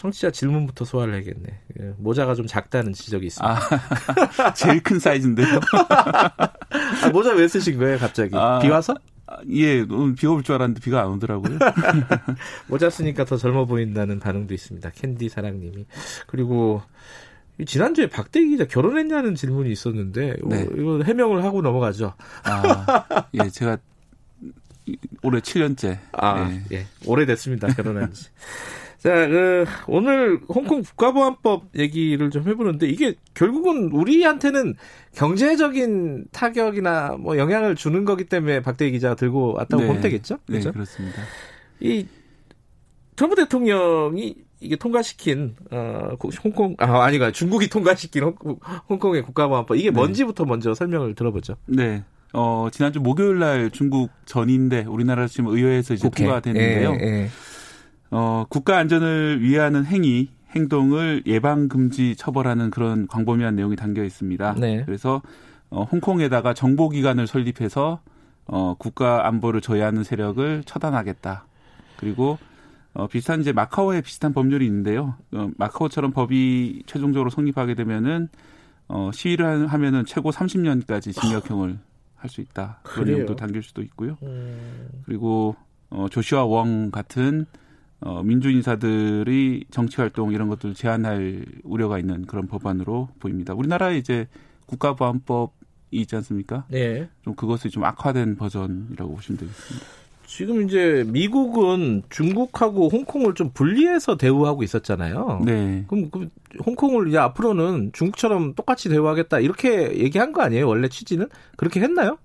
청취자 질문부터 소화를 해야겠네. 예, 모자가 좀 작다는 지적이 있습니다. 아, 제일 큰 사이즈인데요. 아, 모자 왜 쓰신 거예요, 갑자기? 아, 비 와서? 예, 비가 올줄 알았는데 비가 안 오더라고요. 모자 쓰니까 더 젊어 보인다는 반응도 있습니다. 캔디 사랑님이. 그리고 지난주에 박대기 기자 결혼했냐는 질문이 있었는데 네. 이거 해명을 하고 넘어가죠. 아, 예, 제가 올해 7년째. 아, 예. 예. 오래됐습니다. 결혼한 지. 자, 그, 오늘 홍콩 국가보안법 얘기를 좀 해보는데 이게 결국은 우리한테는 경제적인 타격이나 뭐 영향을 주는 거기 때문에 박대기 기자가 들고 왔다고 네. 보면 되겠죠? 네, 그렇죠? 그렇습니다. 이 트럼프 대통령이 이게 통과시킨 어 고- 홍콩 아 아니가 중국이 통과시킨 홍, 홍콩의 국가보안법 이게 네. 뭔지부터 먼저 설명을 들어보죠. 네. 어, 지난주 목요일 날 중국 전인데 우리나라 지금 의회에서 이제 통과가 됐는데요. 예, 예. 어, 국가 안전을 위하는 행위, 행동을 예방 금지 처벌하는 그런 광범위한 내용이 담겨 있습니다. 네. 그래서 어, 홍콩에다가 정보기관을 설립해서 어, 국가 안보를 저해하는 세력을 처단하겠다. 그리고 어, 비슷한 이제 마카오에 비슷한 법률이 있는데요. 어, 마카오처럼 법이 최종적으로 성립하게 되면은 어, 시위를 하- 하면은 최고 30년까지 징역형을 할 수 있다. 그런? 내용도 담길 수도 있고요. 음, 그리고 어, 조슈아 웡 같은 어, 민주 인사들이 정치 활동 이런 것들 제한할 우려가 있는 그런 법안으로 보입니다. 우리나라에 이제 국가보안법이 있지 않습니까? 네. 좀 그것이 좀 악화된 버전이라고 보시면 되겠습니다. 지금 이제 미국은 중국하고 홍콩을 좀 분리해서 대우하고 있었잖아요. 네. 그럼 그 홍콩을 이제 앞으로는 중국처럼 똑같이 대우하겠다 이렇게 얘기한 거 아니에요? 원래 취지는 그렇게 했나요?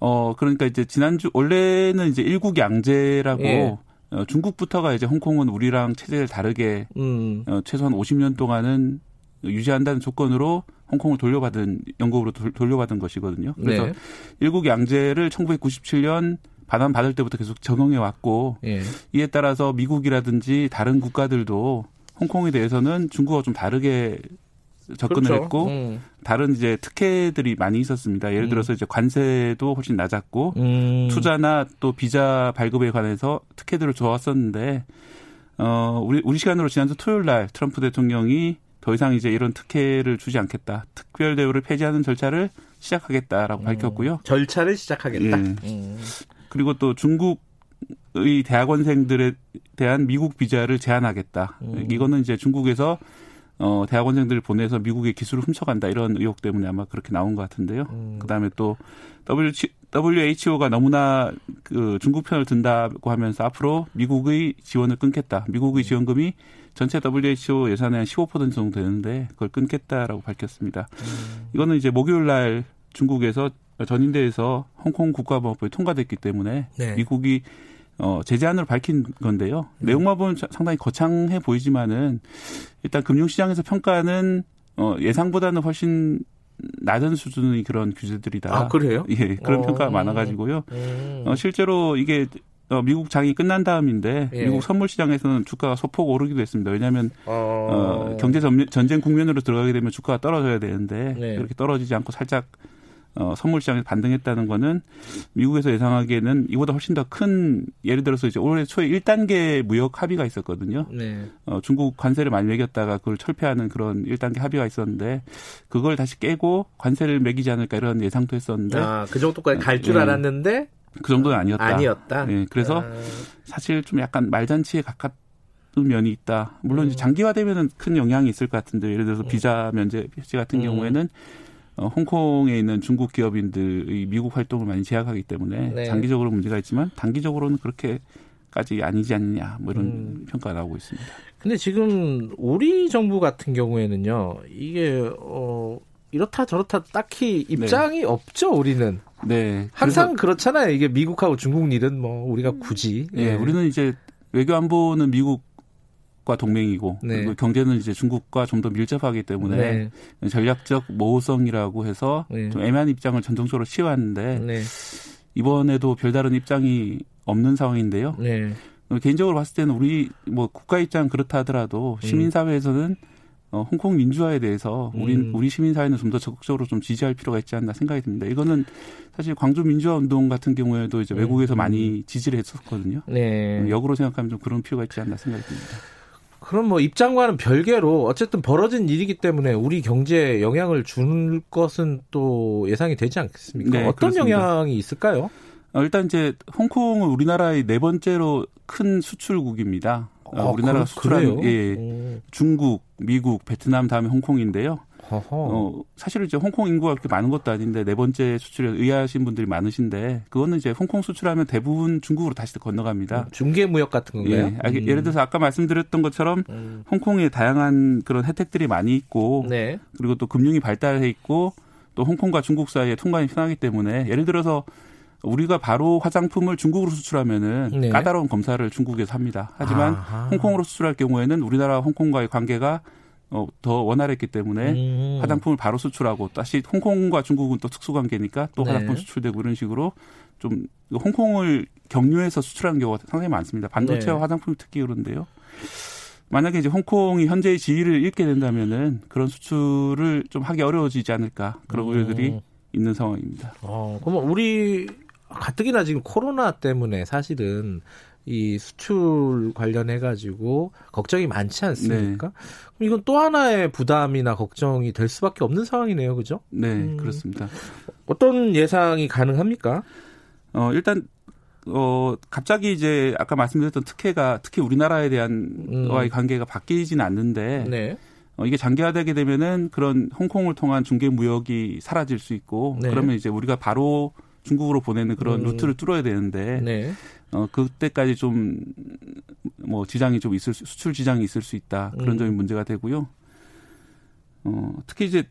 어 그러니까 이제 지난주 원래는 이제 일국 양제라고 예. 어, 중국부터가 이제 홍콩은 우리랑 체제를 다르게 음, 어, 최소한 50년 동안은 유지한다는 조건으로 홍콩을 돌려받은 영국으로 돌- 돌려받은 것이거든요. 그래서 네. 일국 양제를 1997년 반환 받을 때부터 계속 적용해 왔고 예. 이에 따라서 미국이라든지 다른 국가들도 홍콩에 대해서는 중국과 좀 다르게 접근을 그렇죠. 했고 음. 다른 이제 특혜들이 많이 있었습니다. 예를 음. 들어서 이제 관세도 훨씬 낮았고 음. 투자나 또 비자 발급에 관해서 특혜들을 줘왔었는데 어 우리 우리 시간으로 지난주 토요일 날 트럼프 대통령이 더 이상 이제 이런 특혜를 주지 않겠다. 특별 대우를 폐지하는 절차를 시작하겠다라고 밝혔고요. 절차를 시작하겠다. 예. 음. 그리고 또 중국 의 대학원생들에 대한 미국 비자를 제한하겠다. 음. 이거는 이제 중국에서 어 대학원생들을 보내서 미국의 기술을 훔쳐간다 이런 의혹 때문에 아마 그렇게 나온 것 같은데요. 음. 그 다음에 또 WHO가 너무나 그 중국 편을 든다고 하면서 앞으로 미국의 지원을 끊겠다. 미국의 지원금이 전체 WHO 예산의 한 15% 정도 되는데 그걸 끊겠다라고 밝혔습니다. 음. 이거는 이제 목요일 날 중국에서 전인대에서 홍콩 국가보안법이 통과됐기 때문에 네. 미국이 어, 제재안으로 밝힌 건데요. 음. 내용만 보면 자- 상당히 거창해 보이지만은 일단 금융시장에서 평가는 어, 예상보다는 훨씬 낮은 수준의 그런 규제들이다. 아 그래요? 예, 그런 어. 평가가 많아가지고요. 음. 어, 실제로 이게 어, 미국 장이 끝난 다음인데 예. 미국 선물 시장에서는 주가가 소폭 오르기도 했습니다. 왜냐하면 어, 어, 경제 전- 전쟁 국면으로 들어가게 되면 주가가 떨어져야 되는데 네. 그렇게 떨어지지 않고 살짝 어, 선물 시장에서 반등했다는 거는 미국에서 예상하기에는 이보다 훨씬 더 큰 예를 들어서 이제 올해 초에 1단계 무역 합의가 있었거든요. 네. 어, 중국 관세를 많이 매겼다가 그걸 철폐하는 그런 1단계 합의가 있었는데 그걸 다시 깨고 관세를 매기지 않을까 이런 예상도 했었는데 아, 그 정도까지 갈줄 예. 알았는데 그 정도는 아니었다. 아니었다. 예, 그래서 아, 사실 좀 약간 말잔치에 가깝은 면이 있다. 물론 음. 이제 장기화되면은 큰 영향이 있을 것 같은데 예를 들어서 비자 면제 같은 음. 경우에는 어, 홍콩에 있는 중국 기업인들의 미국 활동을 많이 제약하기 때문에 네. 장기적으로 문제가 있지만 단기적으로는 그렇게까지 아니지 않느냐 뭐 이런 음. 평가가 나오고 있습니다. 근데 지금 우리 정부 같은 경우에는요, 이게 어 이렇다 저렇다 딱히 입장이 없죠. 우리는 네. 항상 그렇잖아요. 이게 미국하고 중국 일은 뭐 우리가 굳이 그래서, 예, 우리는 이제 외교 안보는 미국 과 동맹이고 네. 그리고 경제는 이제 중국과 좀 더 밀접하기 때문에 네. 전략적 모호성이라고 해서 네. 좀 애매한 입장을 전통적으로 취해왔는데 네. 이번에도 별다른 입장이 없는 상황인데요. 네. 개인적으로 봤을 때는 우리 뭐 국가 입장 그렇다 하더라도 음. 시민사회에서는 어, 홍콩 민주화에 대해서 우리 음. 우리 시민사회는 좀 더 적극적으로 좀 지지할 필요가 있지 않나 생각이 듭니다. 이거는 사실 광주 민주화 운동 같은 경우에도 이제 음. 외국에서 많이 지지를 했었거든요. 네. 역으로 생각하면 좀 그런 필요가 있지 않나 생각이 듭니다. 그럼 뭐 입장과는 별개로 어쨌든 벌어진 일이기 때문에 우리 경제에 영향을 줄 것은 또 예상이 되지 않겠습니까? 네, 어떤 그렇습니다. 영향이 있을까요? 어, 일단 이제 홍콩은 우리나라의 네 번째로 큰 수출국입니다. 어, 아, 수출하는 그래요? 예, 오. 중국, 미국, 베트남 다음에 홍콩인데요. 허허. 어, 사실 이제 홍콩 인구가 그렇게 많은 것도 아닌데 네 번째 수출에 의아하신 분들이 많으신데 그거는 이제 홍콩 수출하면 대부분 중국으로 다시 건너갑니다. 중개 무역 같은 건가요? 예, 아, 음. 예를 들어서 아까 말씀드렸던 것처럼 음. 홍콩에 다양한 그런 혜택들이 많이 있고 네. 그리고 또 금융이 발달해 있고 또 홍콩과 중국 사이에 통관이 편하기 때문에 예를 들어서 우리가 바로 화장품을 중국으로 수출하면은 네. 까다로운 검사를 중국에서 합니다. 하지만 아하. 홍콩으로 수출할 경우에는 우리나라 홍콩과의 관계가 어, 더 원활했기 때문에 음. 화장품을 바로 수출하고 다시 홍콩과 중국은 또 특수관계니까 또 네. 화장품 수출되고 이런 식으로 좀 홍콩을 경유해서 수출하는 경우가 상당히 많습니다. 반도체와 네. 화장품 특히 그런데요. 만약에 이제 홍콩이 현재의 지위를 잃게 된다면은 그런 수출을 좀 하기 어려워지지 않을까 그런 음. 우려들이 있는 상황입니다. 어, 그러면 우리 가뜩이나 지금 코로나 때문에 사실은 이 수출 관련해 가지고 걱정이 많지 않습니까? 네. 그럼 이건 또 하나의 부담이나 걱정이 될 수밖에 없는 상황이네요, 그죠? 네, 음. 그렇습니다. 어떤 예상이 가능합니까? 어, 일단 어 갑자기 이제 아까 말씀드렸던 특혜가 특히 우리나라에 대한 음. 와의 관계가 바뀌지는 않는데 네. 어, 이게 장기화되게 되면은 그런 홍콩을 통한 중개 무역이 사라질 수 있고 네. 그러면 이제 우리가 바로 중국으로 보내는 그런 음. 루트를 뚫어야 되는데 네. 어 그때까지 좀 뭐 지장이 좀 있을 수, 수출 지장이 있을 수 있다 그런 음. 점이 문제가 되고요. 어 특히 이제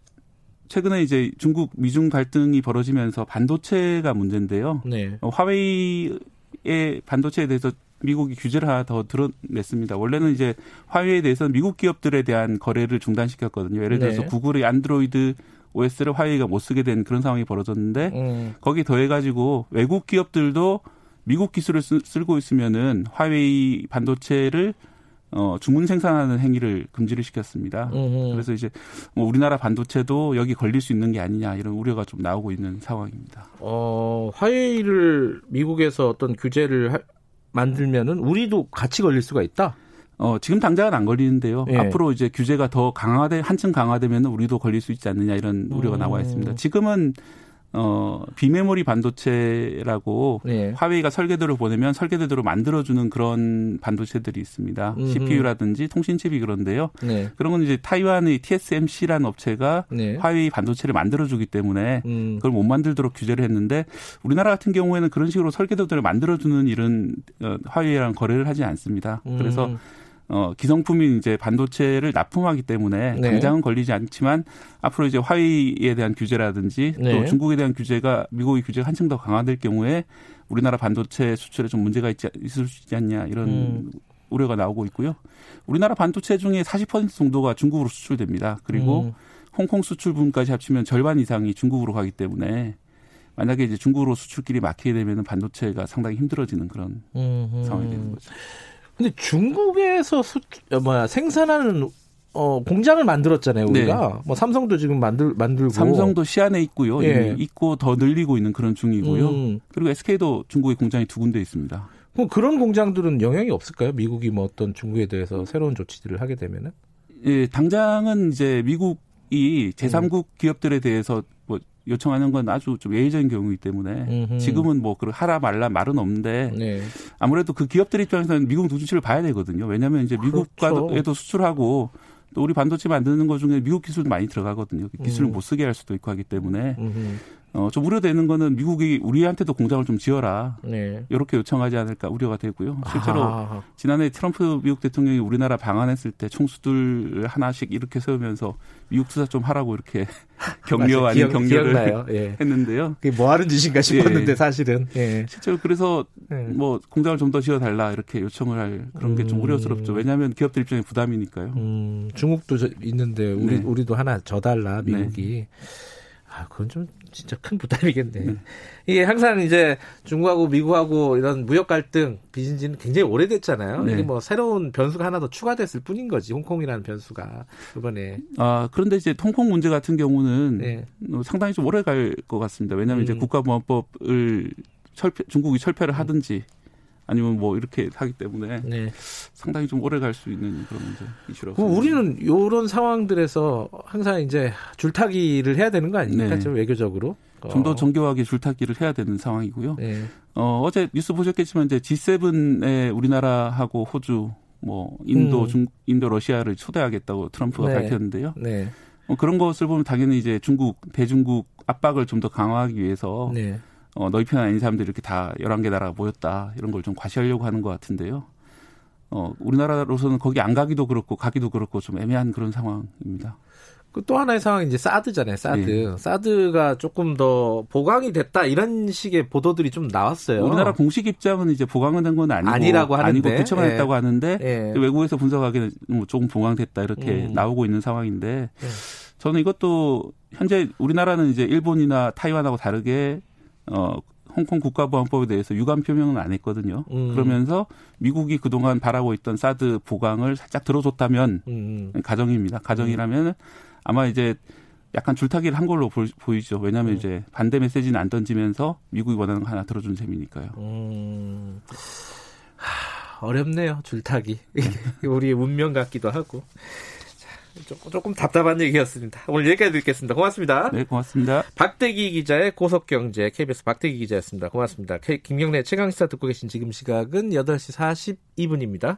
최근에 이제 중국 미중 갈등이 벌어지면서 반도체가 문제인데요. 네. 어, 화웨이의 반도체에 대해서 미국이 규제를 하나 더 드러냈습니다. 원래는 이제 화웨이에 대해서는 미국 기업들에 대한 거래를 중단시켰거든요. 예를 들어서 네. 구글의 안드로이드 OS를 화웨이가 못 쓰게 된 그런 상황이 벌어졌는데 음. 거기 더해가지고 외국 기업들도 미국 기술을 쓰, 쓰고 있으면은 화웨이 반도체를 어, 주문 생산하는 행위를 금지를 시켰습니다. 음흠. 그래서 이제 뭐 우리나라 반도체도 여기 걸릴 수 있는 게 아니냐 이런 우려가 좀 나오고 있는 상황입니다. 어, 화웨이를 미국에서 어떤 규제를 하- 만들면은 우리도 같이 걸릴 수가 있다. 어, 지금 당장은 안 걸리는데요. 예. 앞으로 이제 규제가 더 강화돼, 한층 강화되면 우리도 걸릴 수 있지 않느냐 이런 우려가 음. 나와 있습니다. 지금은, 어, 비메모리 반도체라고 네. 화웨이가 설계도를 보내면 설계도로 만들어주는 그런 반도체들이 있습니다. 음흠. CPU라든지 통신칩이 그런데요. 네. 그런 건 이제 타이완의 TSMC라는 업체가 네. 화웨이 반도체를 만들어주기 때문에 음. 그걸 못 만들도록 규제를 했는데 우리나라 같은 경우에는 그런 식으로 설계도들을 만들어주는 일은 어, 화웨이랑 거래를 하지 않습니다. 그래서 음. 어, 기성품인 이제 반도체를 납품하기 때문에 네. 당장은 걸리지 않지만 앞으로 이제 화웨이에 대한 규제라든지 네. 또 중국에 대한 규제가 미국의 규제가 한층 더 강화될 경우에 우리나라 반도체 수출에 좀 문제가 있지, 있을 수 있지 않냐 이런 음. 우려가 나오고 있고요. 우리나라 반도체 중에 40% 정도가 중국으로 수출됩니다. 그리고 음. 홍콩 수출 부분까지 합치면 절반 이상이 중국으로 가기 때문에 만약에 이제 중국으로 수출길이 막히게 되면 반도체가 상당히 힘들어지는 그런 음흠. 상황이 되는 거죠. 근데 중국에서 수 어, 뭐야 생산하는 어 공장을 만들었잖아요 우리가 뭐 삼성도 지금 만들 만들고 네. 삼성도 시안에 있고요. 예. 있고 더 늘리고 있는 그런 중이고요. 음. 그리고 SK도 중국에 공장이 두 군데 있습니다. 그럼 그런 공장들은 영향이 없을까요? 미국이 뭐 어떤 중국에 대해서 새로운 조치들을 하게 되면은 예, 당장은 이제 미국이 제3국 기업들에 대해서 뭐 요청하는 건 아주 좀 예외적인 경우이기 때문에 음흠. 지금은 뭐 그런 하라 말라 말은 없는데 네. 아무래도 그 기업들 입장에서는 미국 눈치를 봐야 되거든요. 왜냐하면 이제 그렇죠. 미국과도 수출하고 또 우리 반도체 만드는 것 중에 미국 기술도 많이 들어가거든요. 그 기술을 음. 못 쓰게 할 수도 있고 하기 때문에 음흠. 어, 좀 우려되는 거는 미국이 우리한테도 공장을 좀 지어라. 네. 이렇게 요청하지 않을까 우려가 되고요. 실제로 아, 지난해 트럼프 미국 대통령이 우리나라 방한했을 때 총수들 하나씩 이렇게 세우면서 미국 투자 좀 하라고 이렇게 격려. 아닌 기억- 격려를. 예. 했는데요. 그게 뭐 하는 짓인가 싶었는데 예. 사실은. 예. 실제로 그래서 네. 뭐 공장을 좀 더 지어달라 이렇게 요청을 할 그런 게좀 음. 우려스럽죠. 왜냐하면 기업들 입장에 부담이니까요. 음, 중국도 저- 있는데 우리 네. 우리도 하나 져달라 미국이. 아, 그건 좀 진짜 큰 부담이겠네. 네. 이게 항상 이제 중국하고 미국하고 이런 무역 갈등 빚은 지는 굉장히 오래됐잖아요. 네. 이게 뭐 새로운 변수가 하나 더 추가됐을 뿐인 거지. 홍콩이라는 변수가 이번에. 아 그런데 이제 통콩 문제 같은 경우는 네. 어, 상당히 좀 오래 갈 것 같습니다. 왜냐하면 이제 음. 국가보안법을 철폐, 중국이 철폐를 하든지 아니면 뭐 이렇게 하기 때문에 네. 상당히 좀 오래 갈 수 있는 그런 문제 이슈라고. 우리는 이런 상황들에서 항상 이제 줄타기를 해야 되는 거 아닙니까? 네. 좀 외교적으로. 좀더 어. 정교하게 줄타기를 해야 되는 상황이고요. 네. 어, 어제 뉴스 보셨겠지만 이제 G7에 우리나라하고 호주, 뭐 인도, 음. 중, 인도, 러시아를 초대하겠다고 트럼프가 네. 밝혔는데요. 네. 어, 그런 것을 보면 당연히 이제 중국, 대중국 압박을 좀 더 강화하기 위해서 네. 어, 너희 편 아닌 사람들이 이렇게 다 11개 나라가 모였다. 이런 걸 좀 과시하려고 하는 것 같은데요. 어, 우리나라로서는 거기 안 가기도 그렇고 가기도 그렇고 좀 애매한 그런 상황입니다. 그또 하나의 상황이 이제 사드잖아요. 사드. 네. 사드가 조금 더 보강이 됐다 이런 식의 보도들이 좀 나왔어요. 우리나라 공식 입장은 이제 보강은 된 건 아니고 아니라고 하는데. 아니고 교체만 예. 했다고 하는데 예. 외국에서 분석하기에는 뭐 조금 보강됐다 이렇게 음. 나오고 있는 상황인데 예. 저는 이것도 현재 우리나라는 이제 일본이나 타이완하고 다르게 어 홍콩 국가보안법에 대해서 유감 표명은 안 했거든요. 음. 그러면서 미국이 그동안 바라고 있던 사드 보강을 살짝 들어줬다면 음. 가정입니다. 가정이라면 아마 이제 약간 줄타기를 한 걸로 보, 보이죠. 왜냐하면 음. 이제 반대 메시지는 안 던지면서 미국이 원하는 거 하나 들어준 셈이니까요. 음. 하, 어렵네요. 줄타기. 우리의 운명 같기도 하고. 자, 조금, 답답한 얘기였습니다. 오늘 여기까지 듣겠습니다. 고맙습니다. 네, 고맙습니다. 박대기 기자의 고속경제 KBS 박대기 기자였습니다. 고맙습니다. 김경래 최강시사 듣고 계신 지금 시각은 8시 42분입니다.